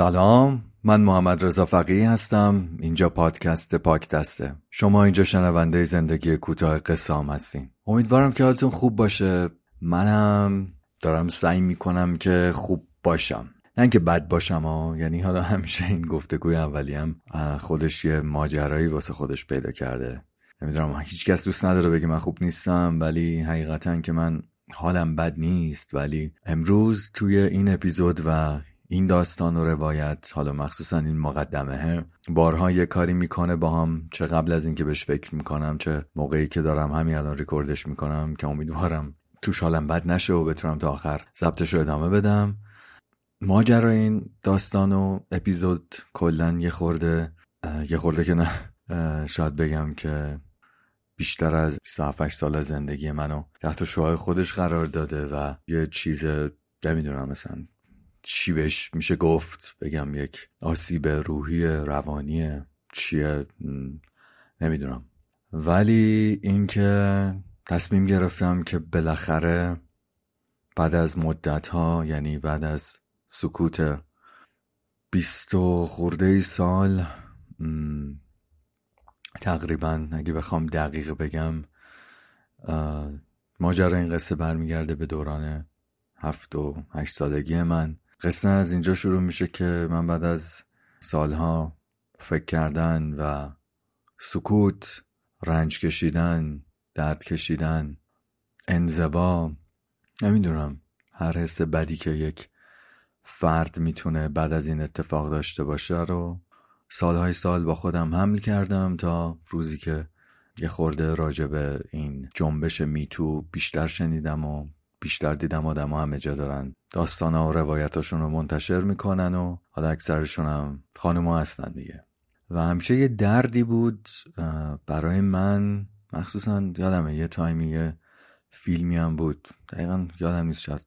سلام من محمد رضا فقیه هستم. اینجا پادکست پاک دسته. شما اینجا شنونده زندگی کوتاه قسام هستین. امیدوارم که حالتون خوب باشه. منم دارم سعی می‌کنم که خوب باشم. نه اینکه بد باشم ها یعنی حالا همیشه این گفتگوی اولی هم خودش یه ماجرایی واسه خودش پیدا کرده. نمی‌دونم هیچ کس دوست نداره بگه من خوب نیستم ولی حقیقتا که من حالم بد نیست. ولی امروز توی این اپیزود و این داستان و روایت حالا مخصوصا این مقدمه بارها یه کاری می‌کنه با هم چه قبل از اینکه بهش فکر می‌کنم چه موقعی که دارم همین الان ریکوردش می‌کنم که امیدوارم توش حالم بد نشه و بتونم تا آخر ضبطش رو ادامه بدم. ماجرا این داستان و اپیزود کلا یه خورده یه خورده که نه شاید بگم که بیشتر از 27 سال زندگی منو تحت شوهای خودش قرار داده و یه چیز نمی‌دونم مثلا چی بهش میشه گفت؟ بگم یک آسیب روحی روانی چیه؟ نمی‌دونم. ولی اینکه تصمیم گرفتم که بالاخره بعد از مدت ها یعنی بعد از سکوت بیست و خورده ای سال تقریبا اگه بخوام دقیق بگم ماجرا این قصه برمیگرده به دوران هفت و هشت سالگی من. قصه از اینجا شروع میشه که من بعد از سالها فکر کردن و سکوت رنج کشیدن درد کشیدن انزوا نمی‌دونم هر حس بدی که یک فرد می‌تونه بعد از این اتفاق داشته باشه رو سالهای سال با خودم حمل کردم تا روزی که یه خورده راجع این جنبش میتو بیشتر شنیدم و بیشتر دیدم آدم همه جا دارن. داستان و روایتاشون رو منتشر می‌کنن و حالا اکثرشون هم خانم هستن دیگه. و همیشه یه دردی بود برای من. مخصوصا یادمه یه تایمی یه فیلمی هم بود. دقیقا یادم نیست شاید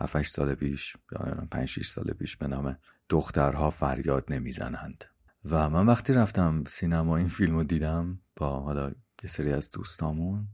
7 سال پیش یا 5 6 سال پیش به نام دخترها فریاد نمی‌زنند. و من وقتی رفتم سینما این فیلم رو دیدم با حالا یه سری از دوستامون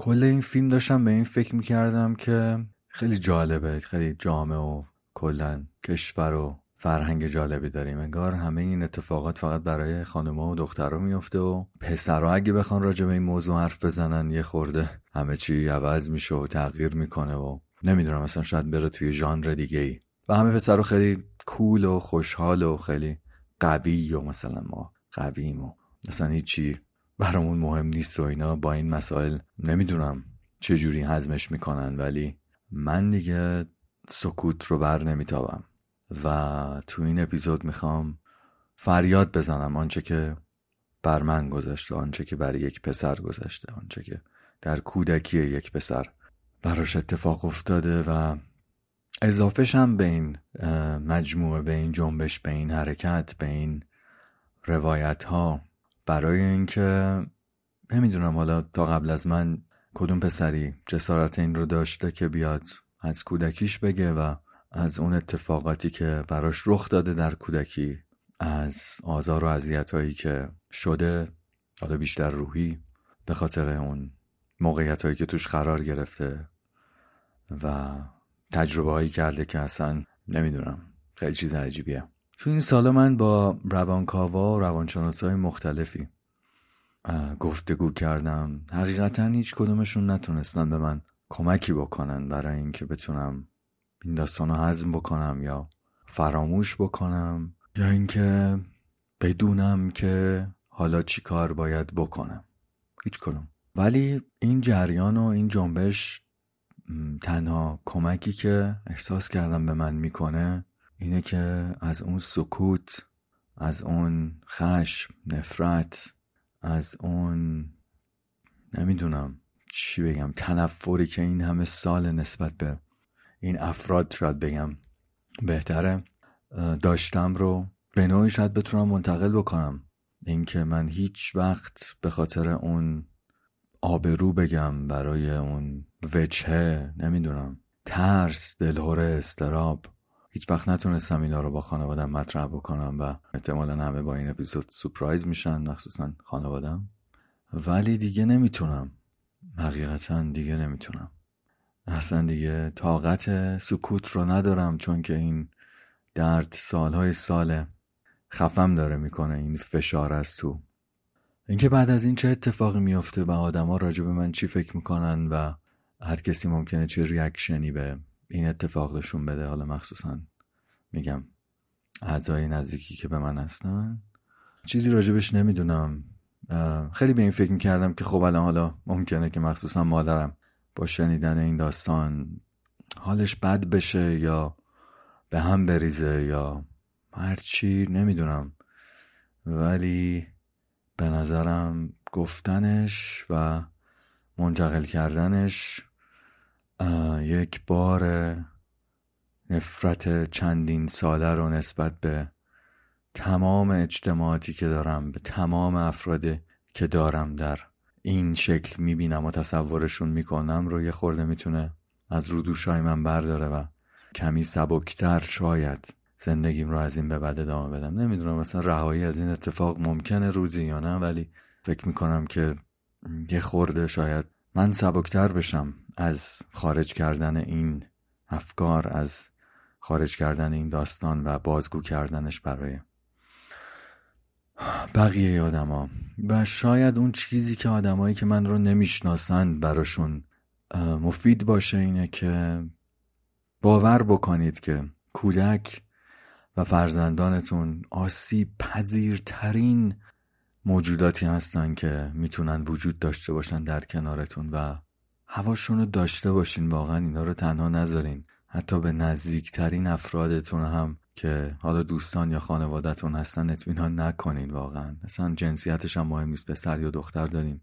کل این فیلم داشتم به این فکر می‌کردم که خیلی جالبه خیلی جامع و کلا کشور و فرهنگ جالبی داریم. انگار همه این اتفاقات فقط برای خانمها و دخترها میفته و پسرها اگه بخوان راجع به این موضوع حرف بزنن یه خورده همه چی عوض میشه و تغییر می‌کنه و نمی‌دونم مثلا شاید بره توی ژانر دیگه ای و همه پسرها خیلی کول و خوشحال و خیلی قوی و مثلا ما قویم و مثلا هیچی برامون مهم نیست و اینا با این مسائل نمی‌دونم چه جوری هضمش می‌کنن ولی من دیگه سکوت رو بر نمیتابم و تو این اپیزود می‌خوام فریاد بزنم آنچه که بر من گذشته آنچه که بر یک پسر گذشته آنچه که در کودکی یک پسر براش اتفاق افتاده و اضافهش هم به این مجموعه به این جنبش به این حرکت به این روایت ها برای اینکه نمی‌دونم حالا تا قبل از من کدوم پسری جسارت این رو داشته که بیاد از کودکیش بگه و از اون اتفاقاتی که براش رخ داده در کودکی از آزار و اذیت هایی که شده حالا بیشتر روحی به خاطر اون موقعیت هایی که توش قرار گرفته و تجربه هایی کرده که اصلا نمی‌دونم خیلی چیز عجیبیه. تو این سالا من با روانکاوا و روانشناس های مختلفی گفتگو کردم. حقیقتا هیچ کدومشون نتونستن به من کمکی بکنن برای اینکه بتونم این داستان رو هضم بکنم یا فراموش بکنم یا اینکه بدونم که حالا چی کار باید بکنم. هیچ کدوم. ولی این جریان و این جنبش تنها کمکی که احساس کردم به من می‌کنه اینه که از اون سکوت از اون خشم نفرت از اون نمی‌دونم چی بگم تنفری که این همه سال نسبت به این افراد شاید بگم بهتره داشتم رو به نوعی شاید بتونم منتقل بکنم. اینکه من هیچ وقت به خاطر اون آبرو بگم برای اون وجهه نمی‌دونم ترس دلهوره استراب هیچ وقت نتونستم اینا رو با خانوادم مطرح بکنم و احتمالا همه با این اپیزود سپرایز میشن مخصوصا خانوادم. ولی دیگه نمی‌تونم. حقیقتا دیگه نمی‌تونم. اصلا دیگه طاقت سکوت رو ندارم چون که این درد سالهای ساله خفم داره می‌کنه این فشار از تو. اینکه بعد از این چه اتفاقی میفته و آدما راجع به من چی فکر می‌کنن و هر کسی ممکنه چه ریاکشنی به این اتفاق نشون بده. حالا مخصوصا میگم اعضای نزدیکی که به من هستن. چیزی راجبش نمی‌دونم. خیلی به این فکر می‌کردم که خب الان حالا ممکنه که مخصوصا مادرم با شنیدن این داستان حالش بد بشه یا به هم بریزه یا هرچی نمی‌دونم. ولی به نظرم گفتنش و منتقل کردنش یک بار نفرت چندین ساله رو نسبت به تمام اجتماعاتی که دارم به تمام افرادی که دارم در این شکل می‌بینم و تصورشون می‌کنم رو یه خورده می‌تونه از رودوشای من برداره و کمی سبکتر شاید زندگیم رو از این به بعد ادامه بدم. نمی‌دونم مثلا رهایی از این اتفاق ممکنه روزی یا نه ولی فکر می‌کنم که یه خورده شاید من سبکتر بشم از خارج کردن این افکار از خارج کردن این داستان و بازگو کردنش برای بقیه آدما. و شاید اون چیزی که آدمایی که من رو نمی‌شناسند براشون مفید باشه اینه که باور بکنید که کودک و فرزندانتون آسیب پذیرترین موجوداتی هستن که می‌تونن وجود داشته باشن در کنارتون و هواشون رو داشته باشین. واقعا اینا رو تنها نذارین. حتی به نزدیکترین افرادتون هم که حالا دوستان یا خانوادهتون هستن اطمینان نکنین. واقعا اصلا جنسیتش هم مهم نیست. پسر یا دختر دارین.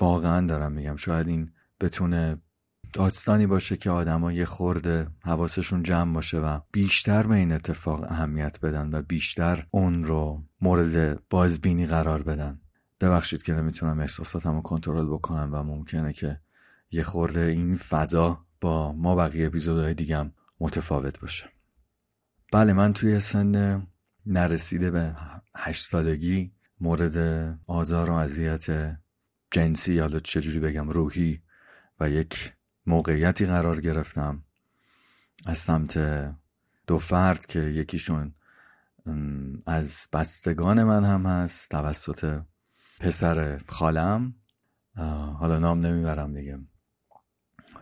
واقعا دارم میگم شاید این بتونه داستانی باشه که آدما یه خورده حواسشون جمع باشه و بیشتر به این اتفاق اهمیت بدن و بیشتر اون رو مورد بازبینی قرار بدن. ببخشید که نمی‌تونم احساساتم رو کنترل بکنم و ممکنه که یه خورده این فضا با ما بقیه اپیزودهای دیگم متفاوت باشه. بله من توی سن نرسیده به هشت سالگی مورد آزار و اذیت جنسی یا چجوری بگم روحی و یک موقعیتی قرار گرفتم از سمت دو فرد که یکیشون از بستگان من هم هست توسط پسر خالم. حالا نام نمی‌برم دیگه.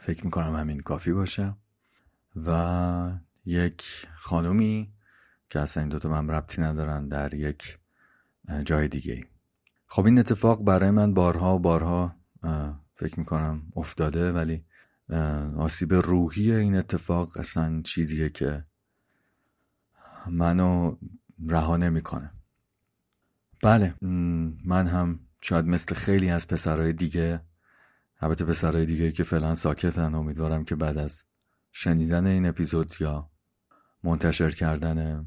فکر می‌کنم همین کافی باشه. و یک خانومی که اصلا این دوتا من ربطی ندارن در یک جای دیگه. خب این اتفاق برای من بارها و بارها فکر می‌کنم افتاده ولی آسیب روحی این اتفاق اصلا چیزیه که منو رها نمی‌کنه. بله من هم شاید مثل خیلی از پسرهای دیگه البته پسرهای دیگه که فعلا ساکتن امیدوارم که بعد از شنیدن این اپیزود یا منتشر کردن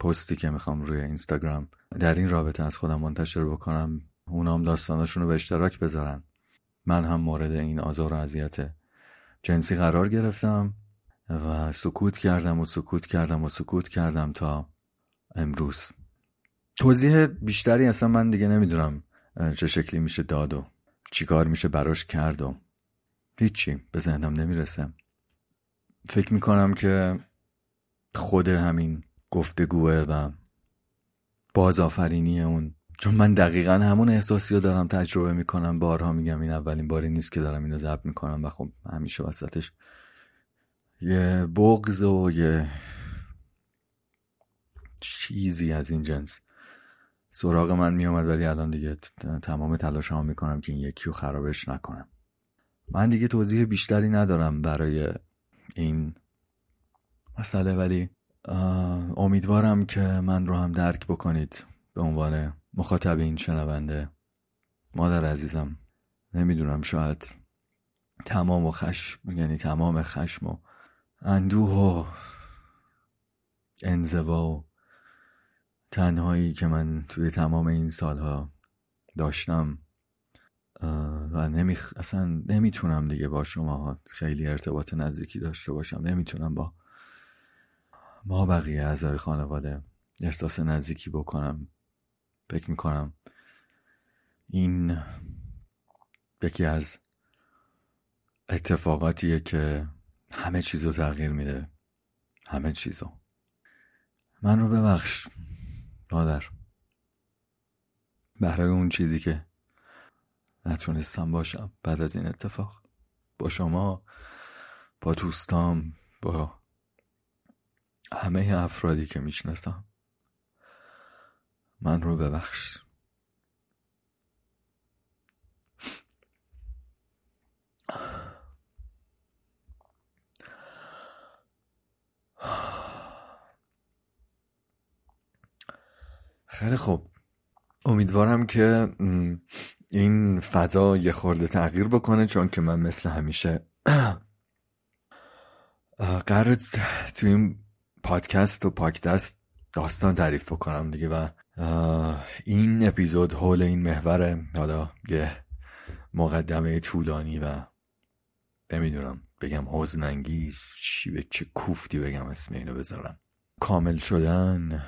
پستی که می‌خوام روی اینستاگرام در این رابطه از خودم منتشر بکنم اونام داستاناشون رو به اشتراک بذارن. من هم مورد این آزار و اذیت جنسی قرار گرفتم و سکوت کردم و سکوت کردم و سکوت کردم تا امروز. توضیح بیشتری اصلا من دیگه نمی‌دونم چه شکلی میشه داد و چیکار میشه براش کرد و هیچی به ذهنم نمی‌رسه. فکر می‌کنم که خود همین گفتگوه و بازآفرینی اون چون من دقیقا همون احساسی رو دارم تجربه می‌کنم بارها میگم این اولین باری نیست که دارم اینو ضبط می‌کنم و خب همیشه وسطش یه بغز و یه چیزی از این جنس سراغ من میومد ولی الان دیگه تمام تلاش ها می‌کنم که این یکی رو خرابش نکنم. من دیگه توضیح بیشتری ندارم برای این مسئله ولی امیدوارم که من رو هم درک بکنید به عنوان مخاطب این شنونده مادر عزیزم نمی‌دونم شاید تمام و خشم یعنی تمام خشم و اندوه و انزوا و تنهایی که من توی تمام این سالها داشتم و نمی اصلا نمی‌تونم دیگه با شما خیلی ارتباط نزدیکی داشته باشم. نمی‌تونم با ما بقیه اعضای خانواده احساس نزدیکی بکنم. فکر می‌کنم این یکی از اتفاقاتیه که همه چیز رو تغییر میده. همه چیزو. من رو ببخش مادر. برای اون چیزی که نتونستم باشم بعد از این اتفاق. با شما با دوستام با همه افرادی که می‌شناسم. من رو ببخش. خیلی خوب. امیدوارم که این فضا یه خورده تغییر بکنه چون که من مثل همیشه قرار تو این پادکست و پاکدست داستان تعریف بکنم دیگه و این اپیزود حول این محور حالا یه مقدمه طولانی و نمی‌دونم بگم حزن چی به چه کوفتی بگم اسم اینو بذارم. کامل شدن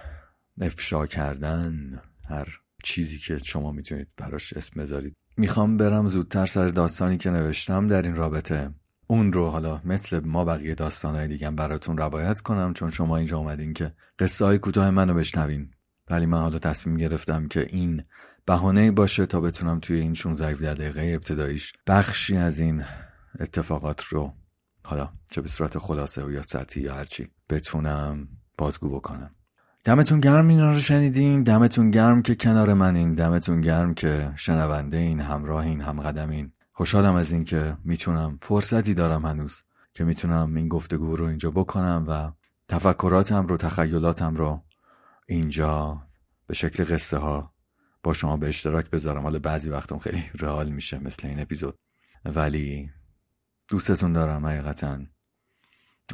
افشا کردن هر چیزی که شما می‌تونید براش اسم بذارید. می‌خوام برم زودتر سر داستانی که نوشتم در این رابطه. اون رو حالا مثل ما بقیه داستانهای دیگه براتون روایت کنم چون شما اینجا اومدین که قصه های کوتاه منو بشنوین. ولی من حالا تصمیم گرفتم که این بهانه باشه تا بتونم توی این 16 دقیقه ابتداییش بخشی از این اتفاقات رو حالا چه به صورت خلاصه و یا سطحی یا هرچی بتونم بازگو بکنم. دمتون گرم اینا رو شنیدین؟ دمتون گرم که کنار منین؟ دمتون گرم که شنونده این همراه این هم قدمین خوشحالم از این که می‌تونم فرصتی دارم هنوز که می‌تونم این گفتگو رو اینجا بکنم و تفکراتم رو تخیلاتم رو اینجا به شکل قصه ها با شما به اشتراک بذارم. حالا بعضی وقتم خیلی رئال میشه مثل این اپیزود. ولی دوستتون دارم حقیقتا.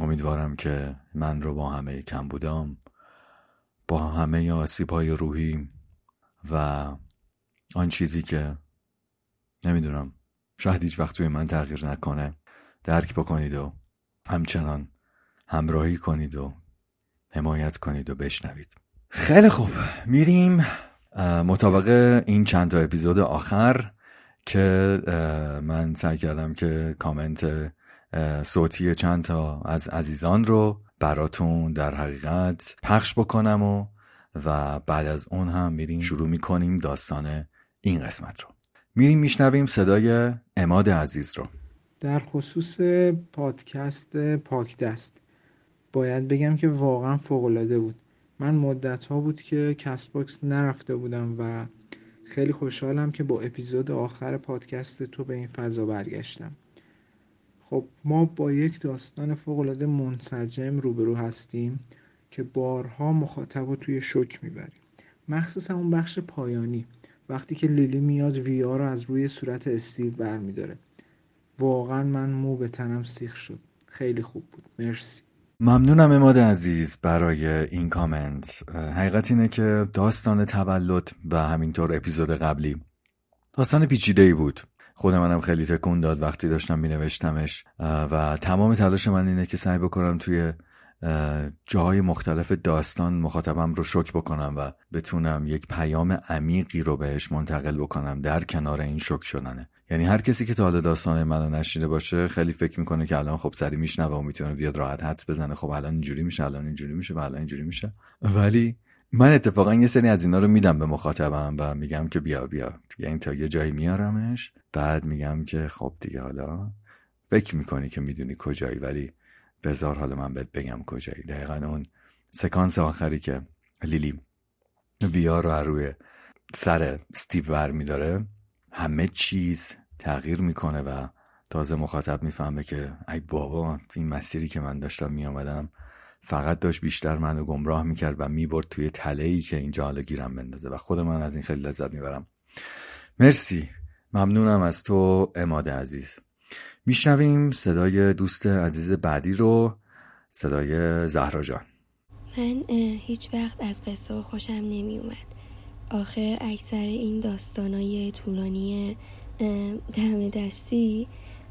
امیدوارم که من رو با همه کم بودم با همه آسیب های روحی و آن چیزی که نمی‌دونم شاید هیچ وقت توی من تغییر نکنه درک بکنید و همچنان همراهی کنید و حمایت کنید و بشنوید. خیلی خوب. میریم مطابق این چند تا اپیزود آخر که من سعی کردم که کامنت صوتی چند تا از عزیزان رو براتون در حقیقت پخش بکنم و و بعد از اون هم میریم شروع می‌کنیم داستان این قسمت رو. میریم میشنویم صدای عماد عزیز رو. در خصوص پادکست پاک دست باید بگم که واقعا فوقالعاده بود. من مدت ها بود که Castbox نرفته بودم و خیلی خوشحالم که با اپیزود آخر پادکست تو به این فضا برگشتم. خب ما با یک داستان فوقالعاده منسجم روبرو هستیم که بارها مخاطب رو توی شوک می‌بریم. مخصوصا اون بخش پایانی وقتی که لیلی میاد ویا رو از روی صورت استیو برمیداره. واقعا من مو به تنم سیخ شد. خیلی خوب بود. مرسی. ممنونم اماد عزیز برای این کامنت. حقیقت اینه که داستان تولد و همینطور اپیزود قبلی داستان پیچیده ای بود. خود منم خیلی تکون داد وقتی داشتم می نوشتمش و تمام تلاش من اینه که سعی بکنم توی جاهای مختلف داستان مخاطبم رو شک بکنم و بتونم یک پیام عمیقی رو بهش منتقل بکنم در کنار این شک شدنه. یعنی هر کسی که تا حالا داستان منو نشیده باشه خیلی فکر می‌کنه که الان خب سری میشنوه و می‌تونه بیاد راحت حدس بزنه. خب الان اینجوری میشه الان اینجوری میشه و الان اینجوری میشه. ولی من اتفاقا یه سری از اینا رو میدم به مخاطبم و میگم که بیا بیا. این تا یه جایی میارمش. بعد میگم که خب دیگه حالا فکر می‌کنی که می‌دونی کجایی ولی بذار حالا من بهت بگم کجایی. دقیقا اون سکانس آخری که لیلی ویا رو روی سر استیو ور میداره. همه چیز تغییر می‌کنه و تازه مخاطب می‌فهمه که ای بابا این مسیری که من داشتم میامدم فقط داشت بیشتر منو گمراه می‌کرد و می‌برد توی تله ای که اینجا حالا گیرم بندازه و خود من از این خیلی لذت می‌برم. مرسی. ممنونم از تو اماده عزیز. میشنویم صدای دوست عزیز بعدی رو صدای زهرا جان. من هیچ وقت از قصه خوشم نمی اومد آخه اکثر این داستانای طولانی دم دستی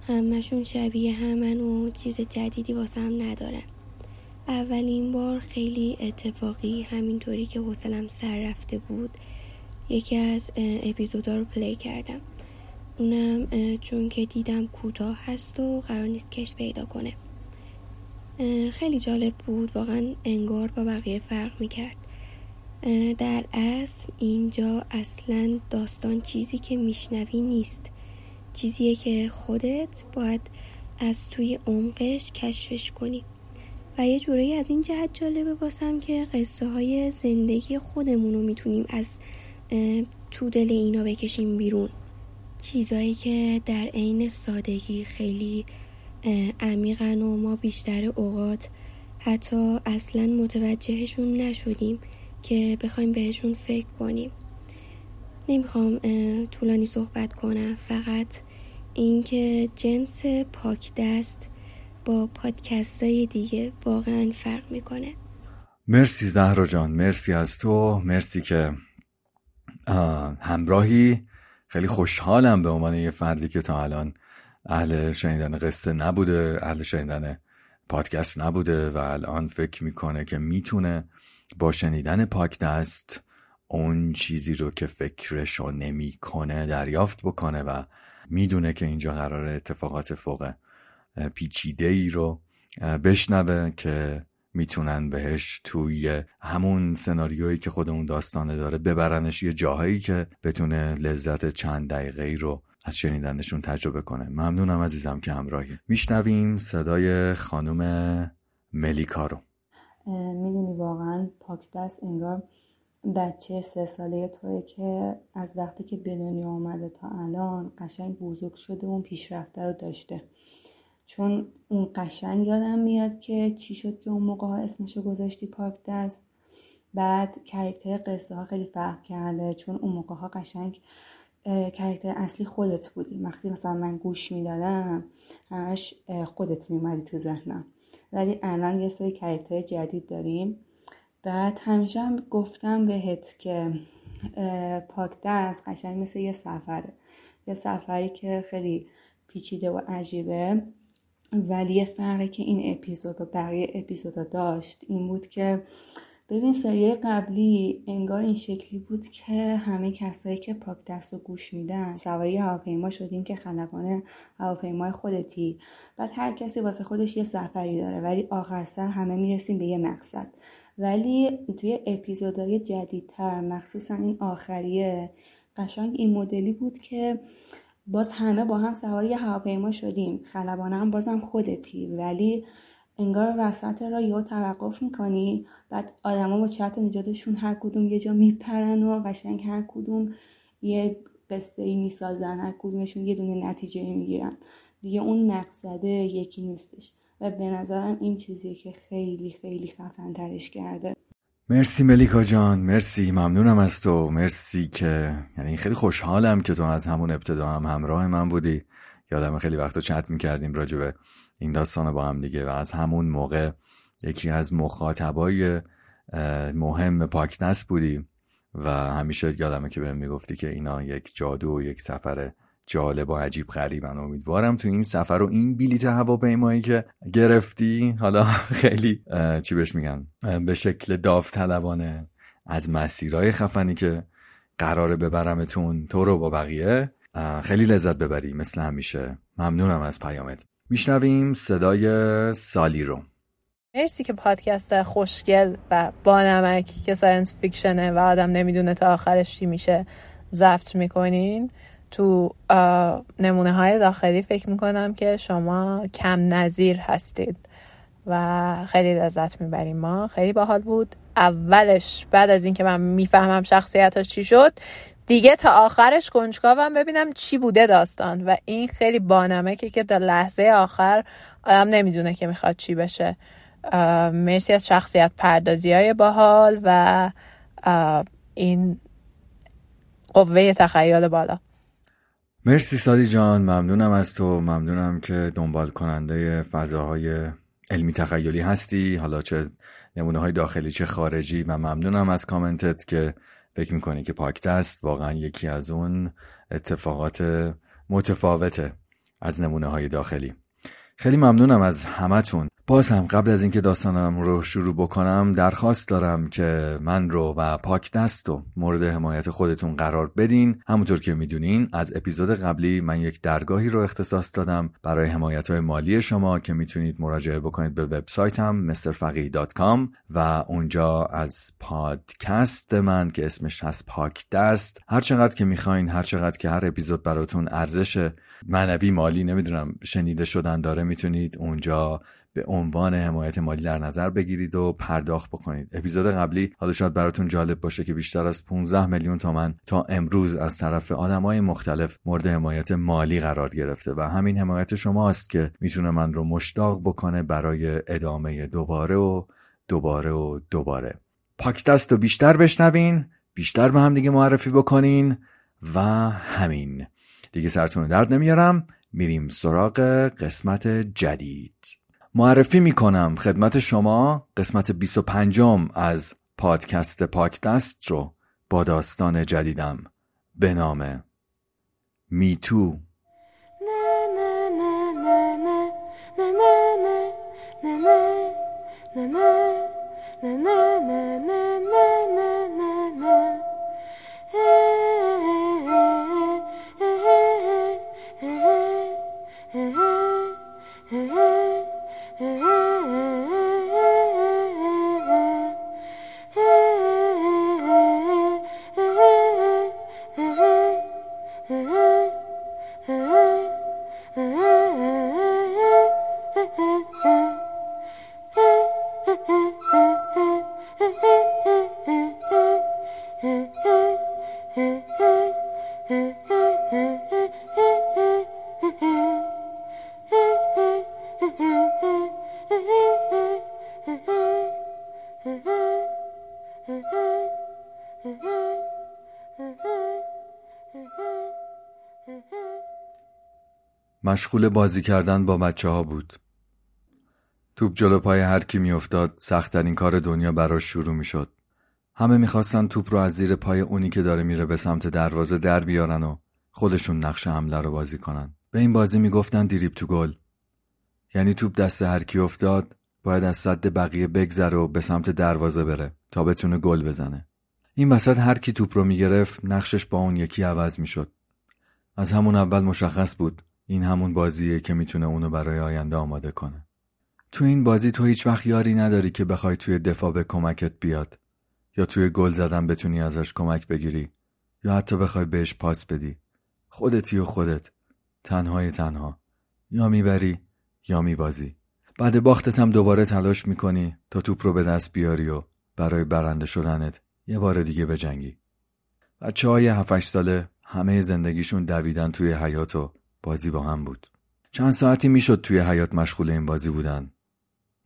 همشون شبیه همن و چیز جدیدی واسم ندارن. اولین بار خیلی اتفاقی همینطوری که حوصلم سر رفته بود یکی از اپیزودا رو پلی کردم. اونم چون که دیدم کوتاه هست و قرار نیست کش پیدا کنه. خیلی جالب بود واقعا انگار با بقیه فرق می‌کرد. در اصل اینجا اصلا داستان چیزی که میشنوی نیست. چیزیه که خودت باید از توی عمقش کشفش کنی. و یه جورایی از این جهت جالبه باسم که قصه های زندگی خودمون رو می‌تونیم از تو دل اینا بکشیم بیرون. چیزایی که در عین سادگی خیلی عمیقن و ما بیشتر اوقات حتی اصلا متوجهشون نشدیم. که بخوایم بهشون فکر کنیم. نمی‌خوام طولانی صحبت کنم. فقط اینکه جنس پاک دست با پادکست های دیگه واقعا فرق می‌کنه. مرسی زهرا جان مرسی از تو مرسی که همراهی. خیلی خوشحالم به عنوان یه فردی که تا الان اهل شنیدن قصه نبوده اهل شنیدن پادکست نبوده و الان فکر می‌کنه که می‌تونه با شنیدن پادکست اون چیزی رو که فکرشو نمی‌کنه دریافت بکنه و می‌دونه که اینجا قرار اتفاقات فوق پیچیده ای رو بشنوه که می‌تونن بهش توی همون سناریویی که خودمون داستانه داره ببرنش یه جاهایی که بتونه لذت چند دقیقه ای رو از شنیدنشون تجربه کنه. ممنونم عزیزم که همراهی. میشنویم صدای خانم ملیکا رو. می‌دونی واقعا پاک دست انگار بچه سه ساله توی که از وقتی که به دنیا آمده تا الان قشنگ بزرگ شده اون پیشرفته رو داشته. چون اون قشنگ یادم میاد که چی شد که اون موقع ها اسمشو گذاشتی پاک دست؟ بعد character قصه ها خیلی فرق کرده چون اون موقع ها قشنگ character اصلی خودت بودی. وقتی مثلا من گوش می‌دادم همش خودت میومدی تو ذهنم. ولی الان یه سری character جدید داریم. بعد همیشه هم گفتم بهت که پاک دست قشنگ مثل یه سفره. یه سفری که خیلی پیچیده و عجیبه. ولی یه فرقی که این اپیزود و بقیه اپیزودا داشت این بود که ببین سریه قبلی انگار این شکلی بود که همه کسایی که پاک دست و گوش میدن سواری هواپیما شدیم که خلبان هواپیمای خودتی. بعد هر کسی واسه خودش یه سفری داره ولی آخر سر همه می‌رسیم به یه مقصد. ولی توی اپیزودهای جدیدتر مخصوصا این آخریه قشنگ این مدلی بود که باز همه با هم سوار یه هواپیما شدیم. خلبانه هم بازم خودتی ولی انگار وسط را یهو توقف می‌کنی. بعد آدما با چت نجاتشون هر کدوم یه جا میپرن و قشنگ هر کدوم یه قصه ای می‌سازن هر کدومشون یه دونه نتیجه می‌گیرن. دیگه اون مقصده یکی نیستش. و به نظرم این چیزیه که خیلی خیلی خفن ترش کرده. مرسی ملیکا جان. مرسی. ممنونم از تو. مرسی که یعنی خیلی خوشحالم که تو از همون ابتدا هم همراه من بودی. یادم خیلی وقتا چت می‌کردیم راجع به این داستان با هم دیگه و از همون موقع یکی از مخاطبای مهم پاکنس بودی و همیشه یادمه که بهم می‌گفتی که اینا یک جادو و یک سفر جالب و عجیب غریبن. امیدوارم تو این سفر و این بلیت هواپیمایی که گرفتی حالا خیلی چی بهش میگن؟ به شکل داوطلبانه از مسیرهای خفنی که قراره ببرمتون تو رو با بقیه خیلی لذت ببری. مثل همیشه. ممنونم از پیامت. میشنویم صدای سالی رو. مرسی که پادکست خوشگل و بانمک که science fiction ه و آدم نمی‌دونه تا آخرش چی میشه ضبط می‌کنین. تو نمونه های داخلی فکر می‌کنم که شما کم نظیر هستید و خیلی لذت می‌بریم. ما خیلی باحال بود. اولش بعد از اینکه من می‌فهمم شخصیتش چی شد دیگه تا آخرش کنجکاوم ببینم چی بوده داستان. و این خیلی بانمکه که تا لحظه آخر آدم نمی‌دونه که می‌خواد چی بشه. مرسی از شخصیت پردازی های باحال و این قوه تخیل بالا. مرسی سالی جان ممنونم از تو. ممنونم که دنبال کننده فضاهای علمی تخیلی هستی. حالا چه نمونه های داخلی چه خارجی. و ممنونم از کامنتت که فکر می‌کنی که پاکتست واقعا یکی از اون اتفاقات متفاوته از نمونه های داخلی. خیلی ممنونم از همتون. باز هم قبل از اینکه داستانم رو شروع بکنم درخواست دارم که من رو و پاک دست و مورد حمایت خودتون قرار بدین. همونطور که می‌دونین از اپیزود قبلی من یک درگاهی رو اختصاص دادم برای حمایت های مالی شما که می‌تونید مراجعه بکنید به وبسایتم mrfaqih.com و اونجا از پادکست من که اسمش هست پاک دست. هر چقدر که می‌خواین هر چقدر که هر اپیزود براتون ارزش معنوی مالی نمی‌دونم شنیده شدن داره می‌تونید اونجا به عنوان حمایت مالی در نظر بگیرید و پرداخت بکنید. اپیزود قبلی حالا شاید براتون جالب باشه که بیشتر از 15 میلیون تومن تا امروز از طرف آدمای مختلف مورد حمایت مالی قرار گرفته و همین حمایت شماست که می‌تونه من رو مشتاق بکنه برای ادامه دوباره و دوباره و دوباره. پاکتست رو بیشتر بشنوین بیشتر به هم دیگه معرفی بکنین و همین. دیگه سرتون درد نمیارم. میریم سراغ قسمت جدید. معرفی می‌کنم خدمت شما قسمت 25 از پادکست پاکدست رو با داستان جدیدم به نام میتو مشغول بازی کردن با بچه ها بود. توپ جلو پای هر کی میافتاد سختترین کار دنیا براش شروع می‌شد. همه می‌خواستن توپ رو از زیر پای اونی که داره میره به سمت دروازه در بیارن و خودشون نقش حمله رو بازی کنن. به این بازی می‌گفتن دیریب تو گل. یعنی توپ دست هر کی افتاد باید از صد بقیه بگذره و به سمت دروازه بره تا بتونه گل بزنه. این وسط هر کی توپ رو می‌گرفت نقشش با اون یکی عوض می‌شد. از همون اول مشخص بود این همون بازیه که می‌تونه اونو برای آینده آماده کنه. تو این بازی تو هیچ وقت یاری نداری که بخوای توی دفاع به کمکت بیاد یا توی گل زدن بتونی ازش کمک بگیری یا حتی بخوای بهش پاس بدی. خودتی و خودت. تنهای تنها. یا می‌بری یا میبازی. بعد باختت هم دوباره تلاش می‌کنی تا توپ رو به دست بیاری و برای برنده شدنت یه بار دیگه بجنگی. بچه های 7 ساله همه زندگیشون دویدن توی حیات و بازی با هم بود. چند ساعتی می‌شد توی حیات مشغول این بازی بودن.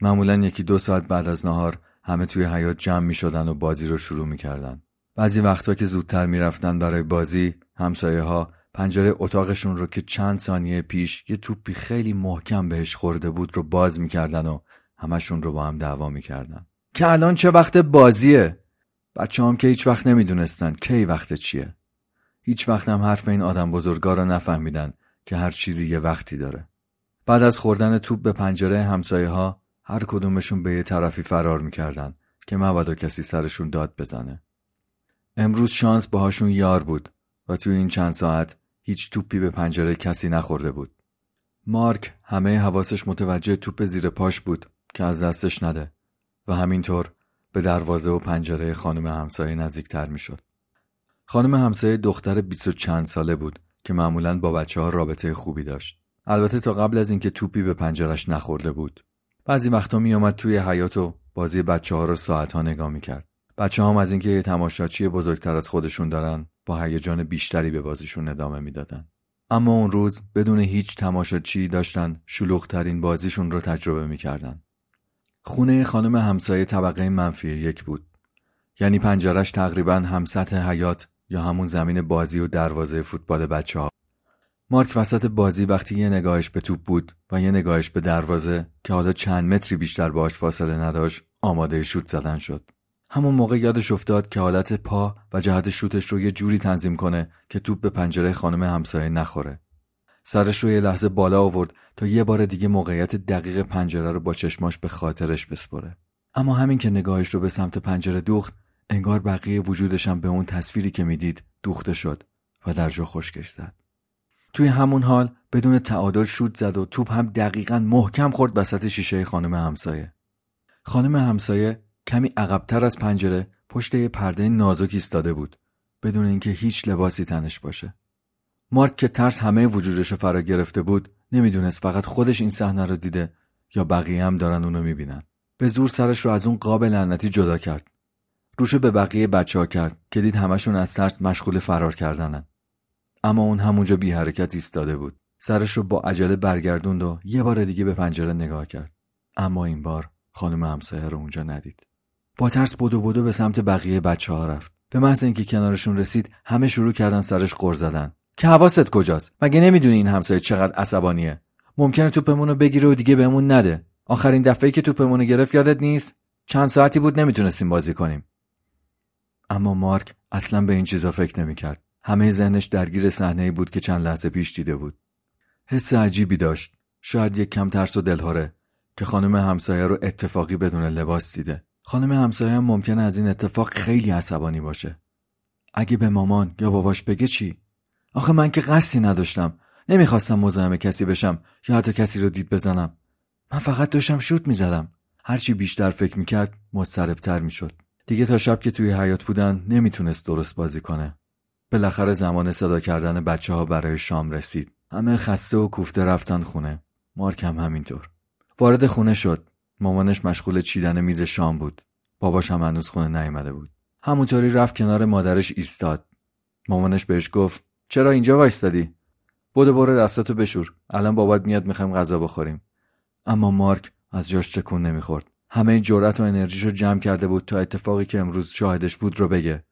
معمولا یکی دو ساعت بعد از نهار همه توی حیات جمع می شدن و بازی رو شروع می کردن. بعضی وقتا که زودتر می‌رفتن برای بازی همسایه ها پنجره اتاقشون رو که چند ثانیه پیش یه توپی خیلی محکم بهش خورده بود رو باز می‌کردن و همشون رو با هم دعوا می‌کردن که الان چه وقت بازیه بچه هم که هیچ وقت نمی‌دونستن کی وقت چیه هیچ وقت هم حرف این آدم بزرگا رو نفهمیدن که هر چیزی یه وقتی داره بعد از خوردن توپ به پنجره همسایه ها هر کدومشون به یه طرفی فرار می‌کردن که مبادا کسی سرشون داد بزنه امروز شانس باهاشون یار بود و توی این چند ساعت هیچ توپی به پنجره کسی نخورده بود. مارک همه حواسش متوجه توپ زیر پاش بود که از دستش نده و همینطور به دروازه و پنجره خانم همسایه نزدیکتر می‌شد. خانم همسایه دختر بیست و چند ساله بود که معمولا با بچه ها رابطه خوبی داشت. البته تا قبل از اینکه توپی به پنجرش نخورده بود. بعضی وقتا می آمد توی حیات و بازی بچه ها رو ساعت ها نگاه می کرد. بچه هم از اینکه یه تماشاچی بزرگتر از خودشون دارن با هیجان بیشتری به بازیشون ادامه می‌دادن. اما اون روز بدون هیچ تماشاچی داشتن شلوغترین بازیشون رو تجربه می‌کردن. خونه خانم همسایه طبقه منفی یک بود. یعنی پنجرش تقریبا هم سطح حیات یا همون زمین بازی و دروازه فوتبال بچه ها. مارک وسط بازی وقتی یه نگاهش به توپ بود و یه نگاهش به دروازه که حالا چند متری بیشتر باش فاصله نداشت آماده شوت زدن شد. همون موقع یادش افتاد که حالت پا و جهت شوتش رو یه جوری تنظیم کنه که توپ به پنجره خانم همسایه نخوره. سرش رو یه لحظه بالا آورد تا یه بار دیگه موقعیت دقیق پنجره رو با چشماش به خاطرش بسپره اما همین که نگاهش رو به سمت پنجره دوخت انگار بقیه وجودشم به اون تصویری که می‌دید دوخته شد و در جا خشکش زد. توی همون حال بدون تعادل شود زد و توپ هم دقیقا محکم خورد وسط شیشه خانم همسایه. خانم همسایه کمی عقبتر از پنجره پشت یه پرده نازک ایستاده بود بدون اینکه هیچ لباسی تنش باشه. مارک که ترس همه وجودش فرا گرفته بود نمی‌دونست فقط خودش این صحنه رو دیده یا بقیه هم دارن اونو می‌بینن. به زور سرش رو از اون قاب لعنتی جدا کرد. روشو به بقیه بچه ها کرد که دید همشون از ترس مشغول فرار کردنن. اما اون همونجا بی حرکت ایستاده بود. سرش رو با عجله برگردوند و یه بار دیگه به پنجره نگاه کرد. اما این بار خانم همسایه رو اونجا ندید. با ترس بدو بدو به سمت بقیه بچه ها رفت. به محض اینکه کنارشون رسید همه شروع کردن سرش غر زدن. که حواست کجاست؟ مگه نمی‌دونی این همسایه چقدر عصبانیه؟ ممکنه توپمون رو بگیره و دیگه بهمون نده. آخرین دفعه که توپمون گرفت یادت نیست؟ چند ساعتی بود نمی‌تونستیم بازی کنیم. اما مارک اصلا به این چیزا فکر نمی‌کرد. همه ذهنش درگیر صحنه بود که چند لحظه پیش دیده بود. حس عجیبی داشت. شاید یک کم ترس و دلهوره که خانم همسایه رو اتفاقی بدون لباس دیده. خانم همسایه هم ممکنه از این اتفاق خیلی عصبانی باشه. اگه به مامان یا باباش بگه چی؟ آخه من که قصدی نداشتم. نمی‌خواستم مزاحم کسی بشم یا حتی کسی رو دید بزنم. من فقط داشتم شوت می‌زدم. هرچی بیشتر فکر می‌کرد مضطربتر می‌شد. دیگه تا شب که توی حیات بودن نمی‌تونست درست بازی کنه. بالاخره زمان صدا کردن بچه ها برای شام رسید. همه خسته و کوفته رفتن خونه. مارک هم همینطور. وارد خونه شد. مامانش مشغول چیدن میز شام بود. باباش هم هنوز خونه نیامده بود. همونطوری رفت کنار مادرش ایستاد. مامانش بهش گفت چرا اینجا وایستادی؟ بدو برو دستاتو بشور. الان بابات میاد می‌خوایم غذا بخوریم. اما مارک از جاش تکون نمی‌خورد. همه جرأت و انرژیشو جمع کرده بود تا اتفاقی که امروز شاهدش بود رو بگه.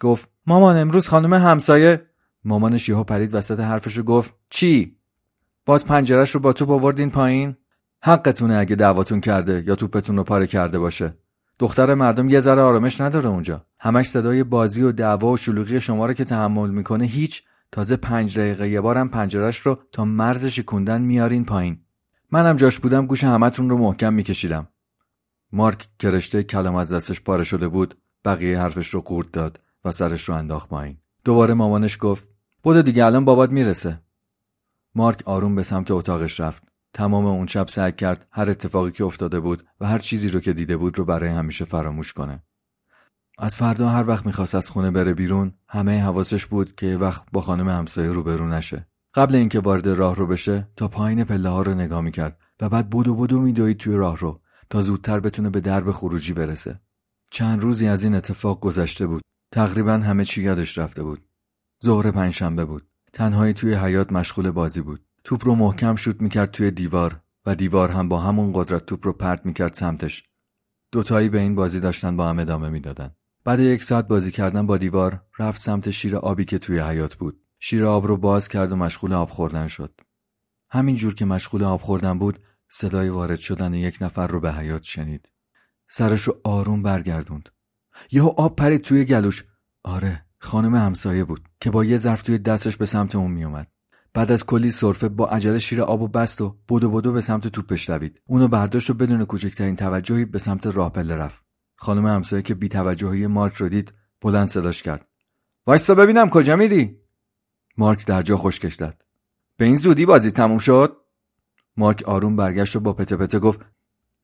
گفت مامان امروز خانم همسایه. مامانش یهو پرید وسط حرفش گفت چی؟ باز پنجرش رو با توپ آوردین پایین؟ حقتونه اگه دعواتون کرده یا توپتون رو پاره کرده باشه. دختر مردم یه ذره آرامش نداره اونجا. همش صدای بازی و دعوا و شلوغی شما رو که تحمل می‌کنه هیچ. تازه پنج دقیقه یه بارم پنجرش رو تا مرز شکوندن میارین پایین. منم جاش بودم گوش همتون رو محکم میکشیدم. مارک که رشته کلام از دستش پاره شده بود بقیه حرفش رو قورت داد و سرش رو انداخت پایین. دوباره مامانش گفت بودو دیگه الان بابات می‌رسه. مارک آروم به سمت اتاقش رفت. تمام اون شب سعی کرد هر اتفاقی که افتاده بود و هر چیزی رو که دیده بود رو برای همیشه فراموش کنه. از فردا هر وقت می‌خواست از خونه بره بیرون همه حواسش بود که یه وقت با خانم همسایه روبرو نشه. قبل اینکه وارد راه رو بشه تا پایین پله ها رو نگاه می‌کرد و بعد بدو بدو میدوید توی راه رو. تا زودتر بتونه به درب خروجی برسه. چند روزی از این اتفاق گذشته بود. تقریبا همه چی یادش رفته بود. ظهر پنجشنبه بود. تنهایی توی حیات مشغول بازی بود. توپ رو محکم شوت می‌کرد توی دیوار و دیوار هم با همون قدرت توپ رو پرت می‌کرد سمتش. دوتایی به این بازی داشتن با هم ادامه می‌دادن. بعد یک ساعت بازی کردن با دیوار رفت سمت شیر آبی که توی حیات بود. شیر آب رو باز کرد و مشغول آب خوردن شد. همین جور که مشغول آب خوردن بود صدای وارد شدن یک نفر رو به حیات شنید. سرش رو آروم برگردوند. یهو آب پرید توی گلوش. آره خانم همسایه بود که با یه ظرف توی دستش به سمت اون میومد بعد از کلی سرفه با عجله شیر آب و بست و بدو بدو به سمت توپش دوید. اونو برداشت و بدون کوچکترین توجهی به سمت راه پله رفت. خانم همسایه که بی توجهی مارک رو دید بلند صداش کرد. وایستا ببینم کجا میری؟ مارک در جا خشکش داد به این زودی بازی تموم شد؟ مارک آروم برگشت و با پته پته گفت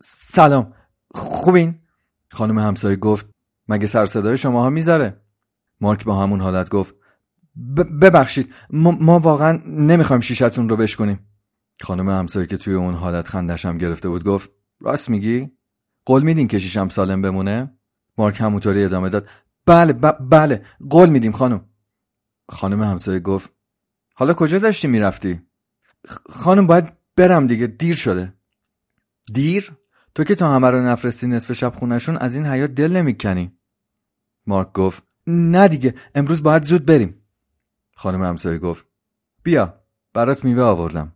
سلام خوبین؟ خانم همسایه گفت مگه سر صدای شماها می‌ذاره؟ مارک با همون حالت گفت ببخشید ما, واقعا نمی‌خوایم شیشتون رو بشکنیم. خانم همسایه که توی اون حالت خندشم گرفته بود گفت راست میگی؟ قول میدین که شیشم سالم بمونه؟ مارک همونطوری ادامه داد بله بله قول میدیم خانم. خانم همسایه گفت حالا کجا داشتی می‌رفتی؟ خانم باید برم دیگه دیر شده. دیر؟ تو که تا همه رو نفرستی نصف شب خونشون از این حیات دل نمی‌کنی. مارک گفت نه دیگه امروز باید زود بریم. خانم همسایه گفت بیا برات میوه آوردم.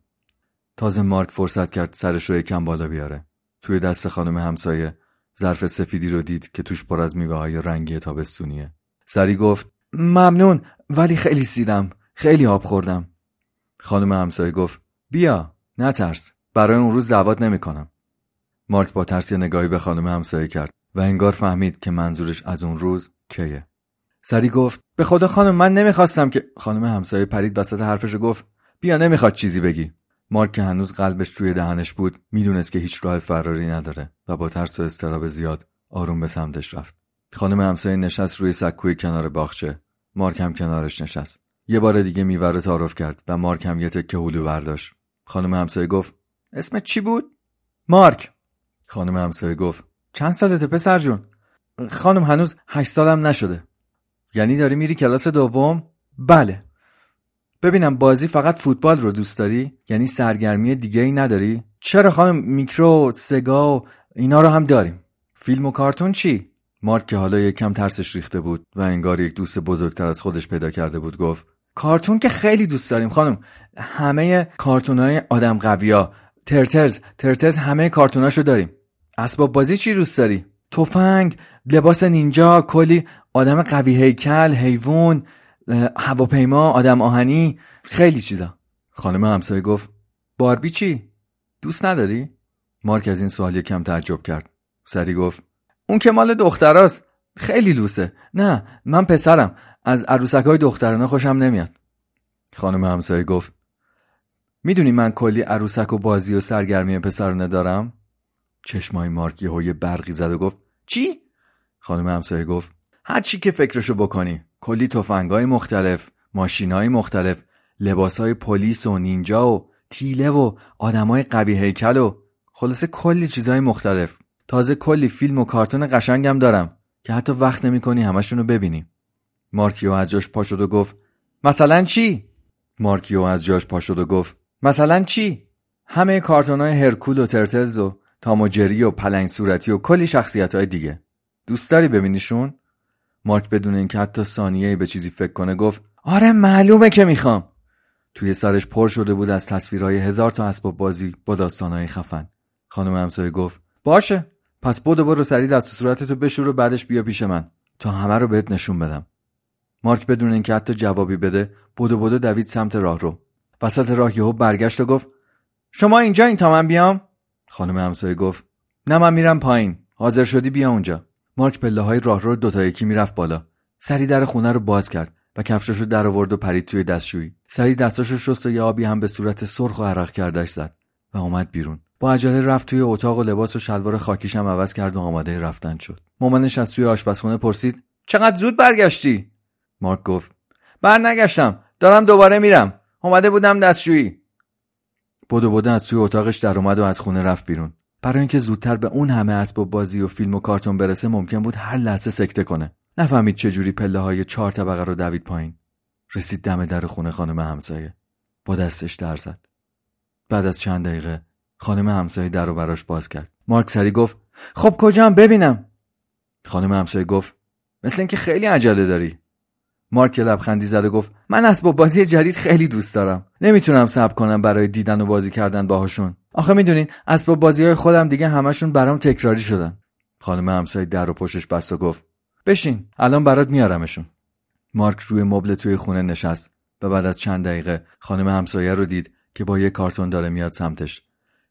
تازه مارک فرصت کرد سرش رو یکم بالا بیاره. توی دست خانم همسایه ظرف سفیدی رو دید که توش پر از میوه های رنگی تابستونیه. سری گفت ممنون ولی خیلی سیرم خیلی آب خوردم. خانم همسایه گفت بیا. نترس. برای اون روز دعوت نمی‌کنم. مارک با ترس نگاهی به خانم همسایه کرد و انگار فهمید که منظورش از اون روز کیه. سری گفت به خدا خانم من نمی‌خواستم که خانم همسایه پرید وسط حرفش گفت بیا نمی‌خواد چیزی بگی. مارک که هنوز قلبش توی دهنش بود می‌دونست که هیچ راه فراری نداره و با ترس و استراب زیاد آروم به سمتش رفت. خانم همسایه نشست روی سکوی کنار باغچه. مارک هم کنارش نشست. یه بار دیگه میوه رو تعارف کرد و مارک هم یه تکه هلو برداشت. خانم همسایه گفت اسمت چی بود؟ مارک. خانم همسایه گفت چند سالته پسر جون. خانم هنوز هشت سالم نشده. یعنی داری میری کلاس دوم؟ بله. ببینم بازی فقط فوتبال رو دوست داری؟ یعنی سرگرمی دیگه ای نداری؟ چرا خانم میکرو سگا و اینا رو هم داریم؟ فیلم و کارتون چی؟ مارک که حالا یک کم ترسش ریخته بود و انگار یک دوست بزرگتر از خودش پیدا کرده بود گفت کارتون که خیلی دوست داریم. خانم همه کارتون های آدم قویا ترترز ترترز همه کارتوناشو داریم. اسباب بازی چی دوست داری؟ تفنگ لباس نینجا کلی آدم قوی هیکل حیوان هواپیما آدم آهنی خیلی چیزا. خانم همسایه گفت باربی چی؟ دوست نداری؟ مارک از این سوال کم تعجب کرد. سری گفت اون که مال دختراست. خیلی لوسه. نه من پسرم. از عروسک های دخترانه خوشم نمیاد. خانم همسایه گفت می‌دونی من کلی عروسک و بازی و سرگرمی پسرانه دارم؟ چشمای مارک یهو برقی زد و گفت چی؟ خانم همسایه گفت هر چی که فکرشو بکنی کلی تفنگای مختلف ماشینای مختلف لباسای پلیس و نینجا و تیله و آدمای قوی هیکل و خلاصه کلی چیزای مختلف. تازه کلی فیلم و کارتون قشنگم دارم که حتی وقت نمی‌کنی همشون رو ببینی. مارکیو از جاش پا شد و گفت مثلا چی؟ مارکیو از جاش پا شد و گفت مثلا چی؟ همه کارتونای هرکول و ترتلز و تام و پلنگ صورتی و کلی شخصیت های دیگه. دوست داری ببینیشون؟ مارک بدون اینکه حتی ثانیه به چیزی فکر کنه گفت آره معلومه که می‌خوام. توی سرش پر شده بود از تصویرهای هزار تا اسباب بازی با داستانهای خفن. خانم همسایه گفت باشه پس بدو برو سری دست صورتتو بشور و بعدش بیا پیش من. تا همه رو بهت نشون بدم. مارک بدون اینکه حتی جوابی بده بدو بدو دوید سمت راه رو. وسط راه یهو برگشت و گفت شما اینجا این تا من بیام؟ خانم همسایه گفت نه من میرم پایین. حاضر شدی بیا اونجا. مارک پله های راه رو دوتا یکی می‌رفت بالا. سری در خونه رو باز کرد و کفشش رو در آورد و پرید توی دستشویی. سری دستاش رو شست و یه آبی هم به صورت سرخ و عرق کردش زد و اومد بیرون. با عجله رفت توی اتاق و لباس و شلوار خاکیش هم عوض کرد و آماده رفتن شد. مامانش از توی آشپزخونه پرسید چقدر زود برگشتی؟ مارک گفت بر نگشتم دارم دوباره میرم. اومده بودم دستشویی. بدو بدو از توی اتاقش در اومد و از خونه رفت بیرون. برای اینکه زودتر به اون همه اسباب بازی و فیلم و کارتون برسه ممکن بود هر لحظه سکته کنه. نفهمید چجوری پله های چهار طبقه رو دوید پایین. رسید دم در خونه خانم همسایه. با دستش در زد. بعد از چند دقیقه خانم همسایه در رو براش باز کرد. مارک سری گفت خب کجام ببینم. خانم همسایه گفت مثل اینکه خیلی عجله داری. مارک لبخندی زد و گفت من اسباب بازی جدید خیلی دوست دارم. نمی‌تونم صبر کنم برای دیدن و بازی کردن باهاشون. آخه می‌دونین اسباب بازی های خودم دیگه همشون برام تکراری شدن. خانم همسایه در و پشتش بست و گفت بشین الان برات میارمشون. مارک روی مبل توی خونه نشست و بعد از چند دقیقه خانم همسایه رو دید که با یه کارتون داره میاد سمتش.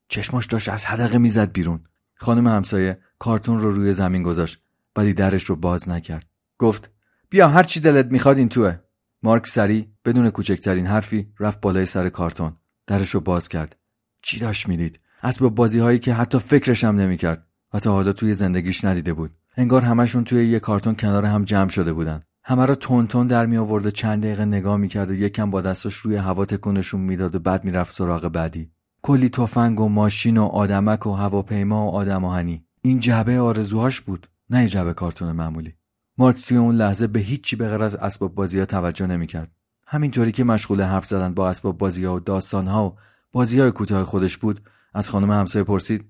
چشماش داشت از حدقه می‌زد بیرون. خانم همسایه کارتون رو روی زمین گذاشت ولی درش رو باز نکرد. گفت بیا هر چی دلت می‌خواد این توه. مارک سری بدون کوچکترین حرفی رفت بالای سر کارتون. درش رو باز کرد. چی داشت می‌دید؟ اسباب بازی هایی که حتی فکرش هم نمی‌کرد. و تا حالا توی زندگیش ندیده بود. انگار همشون توی یه کارتون کنار هم جمع شده بودن. همه رو تون تون در می آورد و چند دقیقه نگاه می‌کرد و یکم با دستش روی هوا تکونشون می‌داد و بعد می‌رفت سراغ بعدی. کلی تفنگ و ماشین و آدمک و هواپیما و آدم آهنی این جعبه آرزوهاش بود نه جعبه کارتون معمولی. مارک توی اون لحظه به هیچی به غیر از اسباب بازی ها توجه نمی‌کرد همینطوری که مشغول حرف زدن با اسباب بازی ها و داستان ها و بازی های کوتاه خودش بود از خانم همسایه پرسید.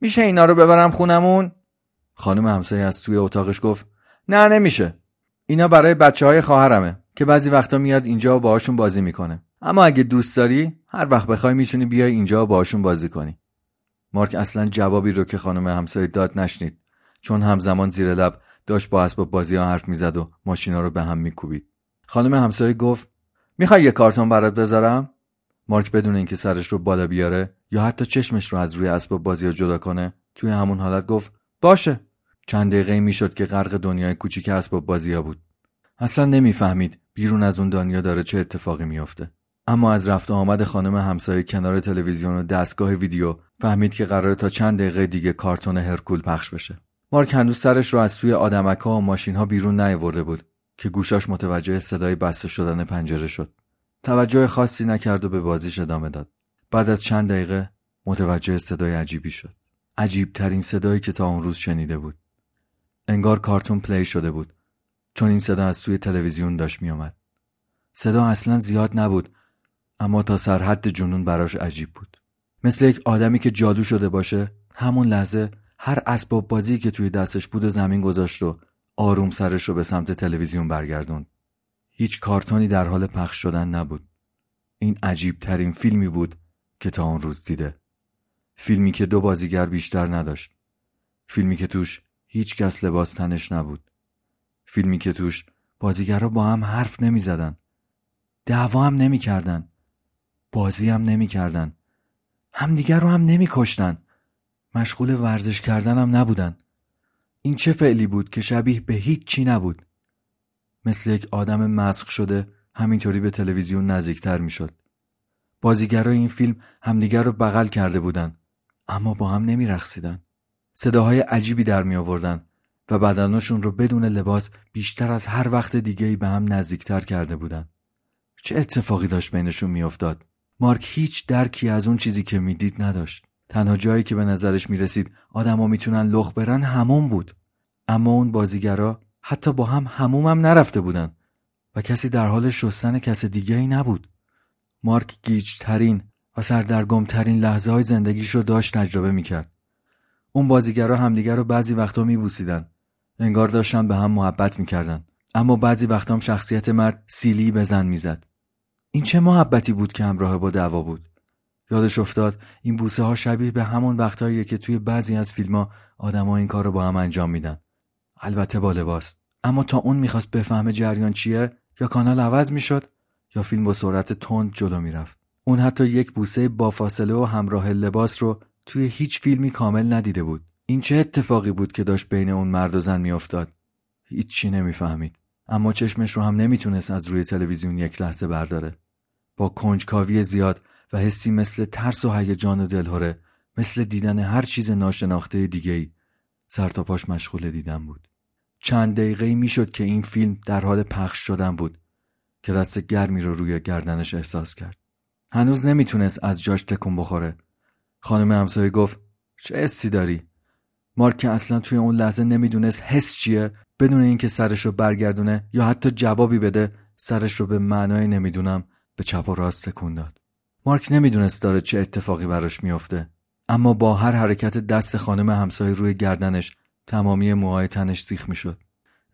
میشه اینا رو ببرم خونمون؟ خانم همسایه از توی اتاقش گفت نه نمیشه. اینا برای بچه های خواهرمه که بعضی وقتا میاد اینجا و باهاشون بازی می‌کنه. اما اگه دوست داری هر وقت بخوای می‌تونی بیای اینجا و باهاشون بازی کنی. مارک اصلا جوابی رو که خانم همسایه داد نشنید چون همزمان زیر لب داشت با اسباب بازی ها حرف می‌زد و ماشینا رو به هم میکوبید. خانم همسایه گفت می‌خوای یه کارتون برات بذارم؟ مارک بدون اینکه سرش رو بالا بیاره یا حتی چشمش رو از روی اسباب بازی جدا کنه توی همون حالت گفت باشه. چند دقیقه می‌شد که غرق دنیای کوچیک اسباب بازی ها بود. اصلا نمی‌فهمید بیرون از اون دنیا داره چه اتفاقی میافته. اما از رفت آمد خانم همسایه کنار تلویزیون و دستگاه ویدیو فهمید که قراره تا چند دقیقه دیگه کارتون هرکول پخش بشه. مارک هنوز سرش رو از توی آدمک ها و ماشین ها بیرون نیاورده بود که گوشاش متوجه صدای بسته شدن پنجره شد. توجه خاصی نکرد و به بازیش ادامه داد. بعد از چند دقیقه متوجه صدای عجیبی شد. عجیب ترین صدایی که تا اون روز شنیده بود. انگار کارتون پلی شده بود. چون این صدا از توی تلویزیون داشت میآمد. صدا اصلا زیاد نبود اما تا سرحد جنون براش عجیب بود. مثل یک آدمی که جادو شده باشه همون لحظه هر اسباب بازی که توی دستش بود و زمین گذاشت و آروم سرش رو به سمت تلویزیون برگردوند. هیچ کارتونی در حال پخش شدن نبود. این عجیب ترین فیلمی بود که تا اون روز دیده. فیلمی که دو بازیگر بیشتر نداشت. فیلمی که توش هیچ کس لباس تنش نبود. فیلمی که توش بازیگرا با هم حرف نمی زدن دعوا هم نمی کردن بازی هم نمی کردن همدیگر رو هم نمی کشتن مشغول ورزش کردن هم نبودن. این چه فعلی بود که شبیه به هیچ چی نبود؟ مثل یک آدم مسخ شده همینطوری به تلویزیون نزدیکتر می‌شد. بازیگرای این فیلم همدیگر رو بغل کرده بودن اما با هم نمیرقصیدن. صداهای عجیبی در می آوردن و بدنشون رو بدون لباس بیشتر از هر وقت دیگه به هم نزدیکتر کرده بودن. چه اتفاقی داشت بینشون میافتاد؟ مارک هیچ درکی از اون چیزی که می‌دید نداشت. تنها جایی که به نظرش می‌رسید آدما می‌تونن لخ برن همون بود. اما اون بازیگرا حتی با هم هموم هم نرفته بودن و کسی در حال شستن کس دیگه ای نبود. مارک گیج ترین و سردرگم ترین لحظه های زندگیش رو داشت تجربه می‌کرد. اون بازیگرا همدیگر رو بعضی وقتا میبوسیدن. انگار داشتن به هم محبت می‌کردن. اما بعضی وقتا هم شخصیت مرد سیلی به زن می‌زد. این چه محبتی بود که همراه با دعوا بود؟ یادش افتاد این بوسه ها شبیه به همون وقتهاییه که توی بعضی از فیلم ها آدما این کار رو با هم انجام میدن. البته با لباس. اما تا اون می‌خواست بفهمه جریان چیه یا کانال عوض می‌شد یا فیلم با سرعت تند جلو می‌رفت. اون حتی یک بوسه با فاصله و همراه لباس رو توی هیچ فیلمی کامل ندیده بود. این چه اتفاقی بود که داشت بین اون مرد و زن میافتاد؟ هیچی نمی‌فهمید. اما چشمش رو هم نمی‌تونست از روی تلویزیون یک لحظه برداره. با کنجکاوی زیاد و حسی مثل ترس و هیجان و دلهوره مثل دیدن هر چیز ناشناخته دیگه ای. سر تا پاش مشغول دیدن بود. چند دقیقه می‌شد که این فیلم در حال پخش شدن بود که دست گرمی رو روی گردنش احساس کرد. هنوز نمی‌تونست از جاش تکون بخوره. خانم همسایه گفت چه حسی داری؟ مارک که اصلا توی اون لحظه نمی‌دونست حس چیه بدون اینکه سرش رو برگردونه یا حتی جوابی بده سرش رو به معنای نمی‌دونم به چپ و راست تکون داد. مارک نمی‌دونست داره چه اتفاقی براش میافته اما با هر حرکت دست خانم همسایه روی گردنش تمامی موهای تنش سیخ می‌شد.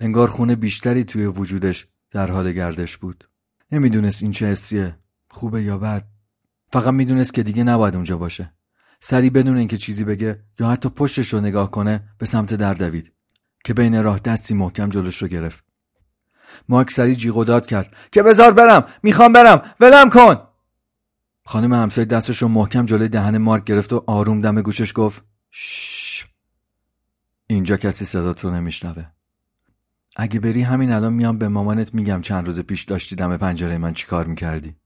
انگار خونه بیشتری توی وجودش در حال گردش بود. نمی‌دونست این چه حسیه خوبه یا بد. فقط می‌دونست که دیگه نباید اونجا باشه. سری بدون اینکه چیزی بگه یا حتی پشتش رو نگاه کنه به سمت در دوید که بین راه دستی محکم جلوش رو گرفت. مارک سری جیغ داد کرد. که بزار برم می‌خوام برم ولم کن! خانم همسایه دستش رو محکم جلوی دهن مارک گرفت و آروم دم گوشش گفت شش. اینجا کسی صدات رو نمیشنوه. اگه بری همین الان میام به مامانت میگم چند روز پیش داشتی دم پنجره من چیکار می‌کردی.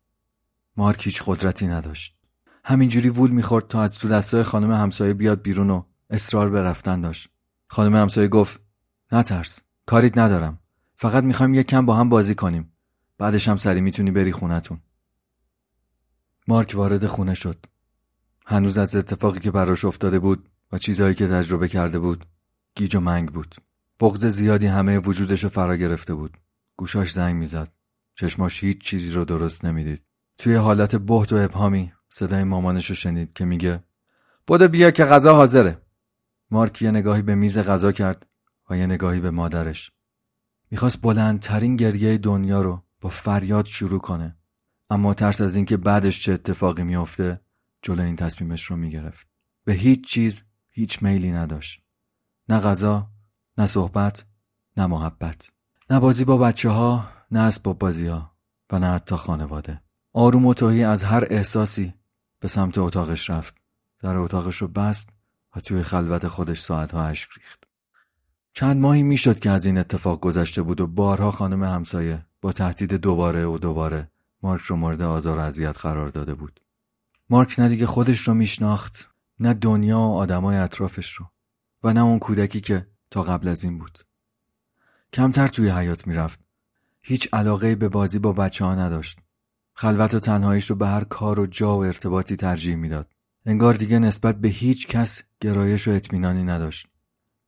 مارک هیچ قدرتی نداشت. همینجوری وول می‌خورد تا از تو دستای خانم همسایه بیاد بیرون و اصرار به رفتن داشت. خانم همسایه گفت نترس کاریت ندارم. فقط می‌خوایم یک کم با هم بازی کنیم. بعدش هم سری می‌تونی بری خونتون مارک وارد خونه شد. هنوز از اتفاقی که براش افتاده بود و چیزهایی که تجربه کرده بود گیج و منگ بود. بغز زیادی همه وجودش رو فرا گرفته بود. گوشاش زنگ می‌زد. چشماش هیچ چیزی رو درست نمی‌دید. توی حالت بهت و ابهامی صدای مامانش رو شنید که میگه بودو بیا که غذا حاضره. مارک یه نگاهی به میز غذا کرد و یه نگاهی به مادرش. می‌خواست بلندترین گریه دنیا رو با فریاد شروع کنه. اما ترس از اینکه بعدش چه اتفاقی میافته جلو این تصمیمش رو می‌گرفت. به هیچ چیز هیچ میلی نداشت. نه غذا نه صحبت نه محبت. نه بازی با بچه ها نه اسباب بازی ها و نه حتی خانواده. آروم و توهی از هر احساسی به سمت اتاقش رفت. در اتاقش رو بست و توی خلوت خودش ساعتها اشک ریخت. چند ماهی می‌شد که از این اتفاق گذشته بود و بارها خانم همسایه با تهدید دوباره و دوباره مارک رو مورد آزار و اذیت قرار داده بود. مارک نه دیگه خودش رو میشناخت نه دنیا و آدمای اطرافش رو و نه اون کودکی که تا قبل از این بود. کمتر توی حیات می‌رفت. هیچ علاقه به بازی با بچه ها نداشت. خلوت و تنهاییش رو به هر کار و جا و ارتباطی ترجیح می‌داد. انگار دیگه نسبت به هیچ کس گرایش و اطمینانی نداشت.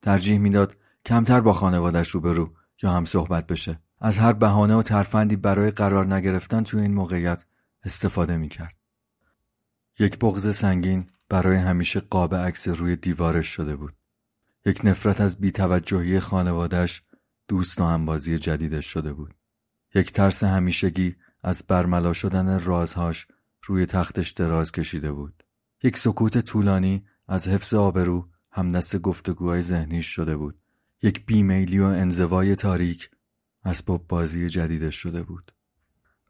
ترجیح می‌داد کمتر با خانوادش روبرو یا هم صحبت بشه. از هر بهانه و ترفندی برای قرار نگرفتن توی این موقعیت استفاده می‌کرد. یک بغض سنگین برای همیشه قاب عکس روی دیوارش شده بود. یک نفرت از بیتوجهی خانوادش دوست و همبازی جدیدش شده بود. یک ترس همیشگی از برملا شدن رازهاش روی تختش دراز کشیده بود. یک سکوت طولانی از حفظ آبرو همدست گفتگوهای ذهنیش شده بود. یک بیمیلی و انزوای تاریک اسباب بازی جدیدش شده بود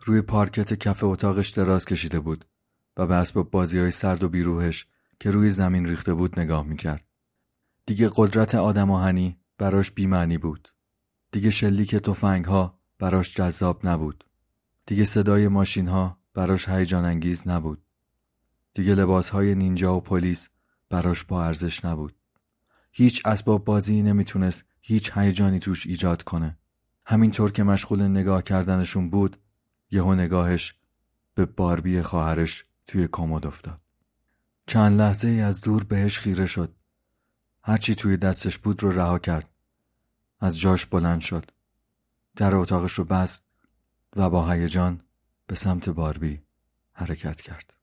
روی پارکت کف اتاقش دراز کشیده بود و به اسباب بازی های سرد و بیروهش که روی زمین ریخته بود نگاه می‌کرد. دیگه قدرت آدم آهنی براش بیمعنی بود. دیگه شلیک توفنگ ها براش جذاب نبود. دیگه صدای ماشین ها براش هیجان انگیز نبود. دیگه لباس های نینجا و پلیس براش با ارزش نبود. هیچ اسباب بازی نمی‌تونست هیچ هیجانی توش ایجاد کنه. همینطور که مشغول نگاه کردنشون بود یهو نگاهش به باربی خواهرش توی کامود افتاد. چند لحظه ای از دور بهش خیره شد. هرچی توی دستش بود رو رها کرد. از جاش بلند شد. در اتاقش رو بست و با هیجان به سمت باربی حرکت کرد.